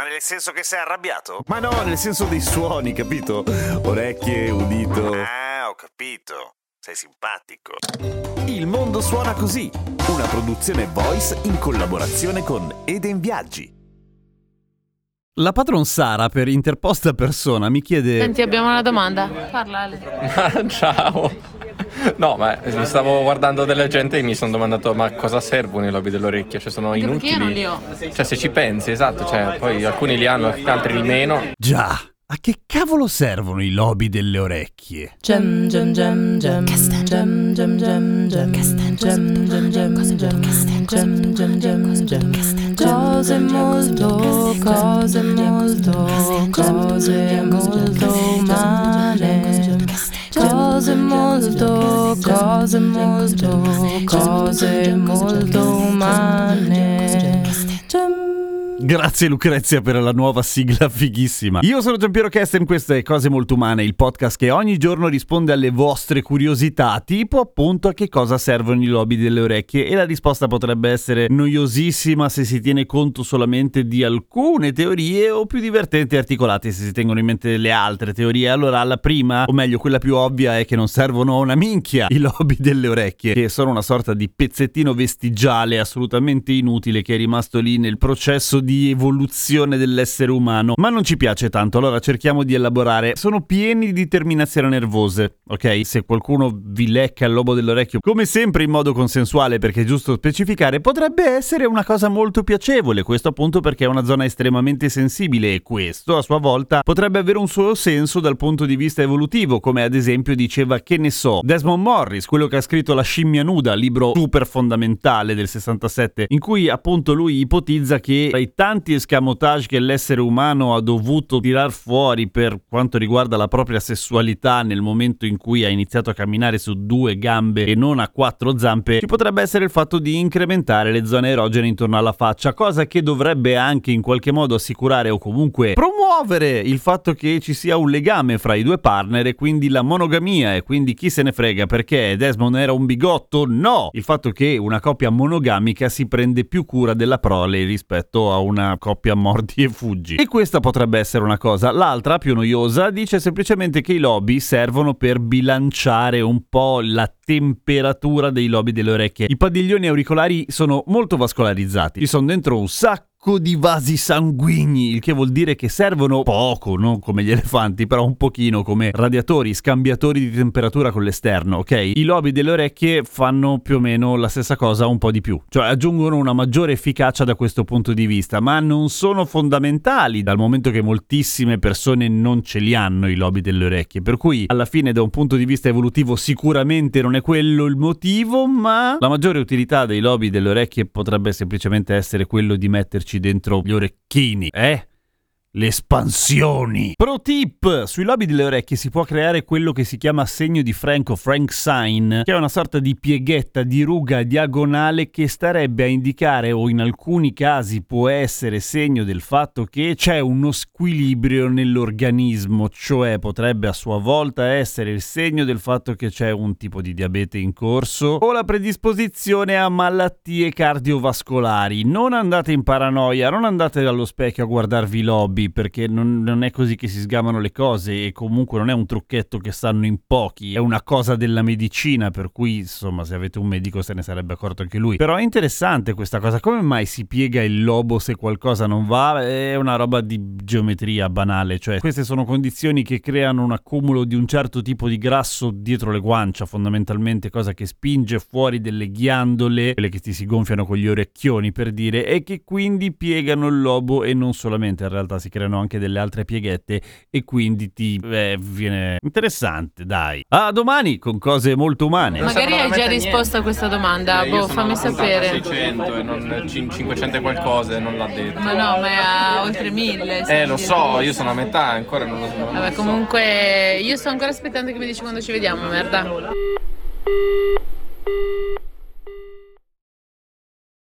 Ma nel senso che sei arrabbiato? Ma no, nel senso dei suoni, capito? Orecchie, udito. Ah, ho capito. Sei simpatico. Il mondo suona così, una produzione voice in collaborazione con Eden Viaggi. La patron Sara per interposta persona mi chiede Senti, abbiamo una domanda. Parla Ale. Ciao. No, ma eh, stavo guardando della gente e mi sono domandato ma cosa servono i lobby dell'orecchio? Cioè sono Anche perché inutili. io non li ho. Cioè se ci pensi, esatto, cioè poi alcuni li hanno, altri di meno. Già, a che cavolo servono i lobi delle orecchie? Gem gem gem gem Castagne. gem gem gem gem Castagne. gem gem gem Cosa- gem Castagne. gem gem gem gem Castagne. cose molto cose molto cose molto molto cose molto cose molto umane Grazie Lucrezia per la nuova sigla fighissima. Io sono Giampiero Kesten, questo è Cose Molto Umane, il podcast che ogni giorno risponde alle vostre curiosità, tipo appunto a che cosa servono i lobi delle orecchie e la risposta potrebbe essere noiosissima se si tiene conto solamente di alcune teorie o più divertenti e articolate se si tengono in mente le altre teorie. Allora la prima, o meglio quella più ovvia, è che non servono una minchia i lobi delle orecchie, che sono una sorta di pezzettino vestigiale assolutamente inutile che è rimasto lì nel processo di evoluzione dell'essere umano, ma non ci piace tanto, allora cerchiamo di elaborare. Sono pieni di terminazioni nervose, ok? Se qualcuno vi lecca il lobo dell'orecchio, come sempre in modo consensuale, perché è giusto specificare, potrebbe essere una cosa molto piacevole, questo appunto perché è una zona estremamente sensibile e questo a sua volta potrebbe avere un suo senso dal punto di vista evolutivo, come ad esempio diceva, che ne so, Desmond Morris, quello che ha scritto La scimmia nuda, libro super fondamentale del 67, in cui appunto lui ipotizza che i tanti escamotage che l'essere umano ha dovuto tirar fuori per quanto riguarda la propria sessualità nel momento in cui ha iniziato a camminare su due gambe e non a quattro zampe, ci potrebbe essere il fatto di incrementare le zone erogene intorno alla faccia, cosa che dovrebbe anche in qualche modo assicurare o comunque promuovere il fatto che ci sia un legame fra i due partner e quindi la monogamia e quindi chi se ne frega perché Desmond era un bigotto? No! Il fatto che una coppia monogamica si prende più cura della prole rispetto a una coppia mordi e fuggi. E questa potrebbe essere una cosa. L'altra, più noiosa, dice semplicemente che i lobi servono per bilanciare un po' la temperatura dei lobi delle orecchie. I padiglioni auricolari sono molto vascolarizzati, ci sono dentro un sacco di vasi sanguigni, il che vuol dire che servono poco, non come gli elefanti, però un pochino come radiatori, scambiatori di temperatura con l'esterno, ok? I lobi delle orecchie fanno più o meno la stessa cosa, un po' di più, cioè aggiungono una maggiore efficacia da questo punto di vista, ma non sono fondamentali dal momento che moltissime persone non ce li hanno i lobi delle orecchie, per cui alla fine da un punto di vista evolutivo sicuramente non è quello il motivo, ma la maggiore utilità dei lobi delle orecchie potrebbe semplicemente essere quello di metterci dentro gli orecchini, eh? Le espansioni. Pro tip: sui lobi delle orecchie si può creare quello che si chiama segno di Franco, Frank sign, che è una sorta di pieghetta di ruga diagonale che starebbe a indicare o in alcuni casi può essere segno del fatto che c'è uno squilibrio nell'organismo, cioè potrebbe a sua volta essere il segno del fatto che c'è un tipo di diabete in corso o la predisposizione a malattie cardiovascolari. Non andate in paranoia, non andate allo specchio a guardarvi i lobi perché non, non è così che si sgamano le cose e comunque non è un trucchetto che sanno in pochi, è una cosa della medicina per cui insomma se avete un medico se ne sarebbe accorto anche lui. Però è interessante questa cosa, come mai si piega il lobo se qualcosa non va? È una roba di geometria banale, cioè queste sono condizioni che creano un accumulo di un certo tipo di grasso dietro le guancia fondamentalmente, cosa che spinge fuori delle ghiandole, quelle che ti si gonfiano con gli orecchioni per dire, e che quindi piegano il lobo e non solamente in realtà si creano anche delle altre pieghette e quindi ti eh, viene interessante, dai. A domani con cose molto umane. Non Magari hai già risposto a questa domanda. Eh, boh, fammi sapere. 600 e non cin- 500 e qualcosa e non l'ha detto. Ma no, ma è a oltre mille. Eh, lo so, io sono a metà, ancora non lo so. Vabbè, comunque io sto ancora aspettando che mi dici quando ci vediamo, merda.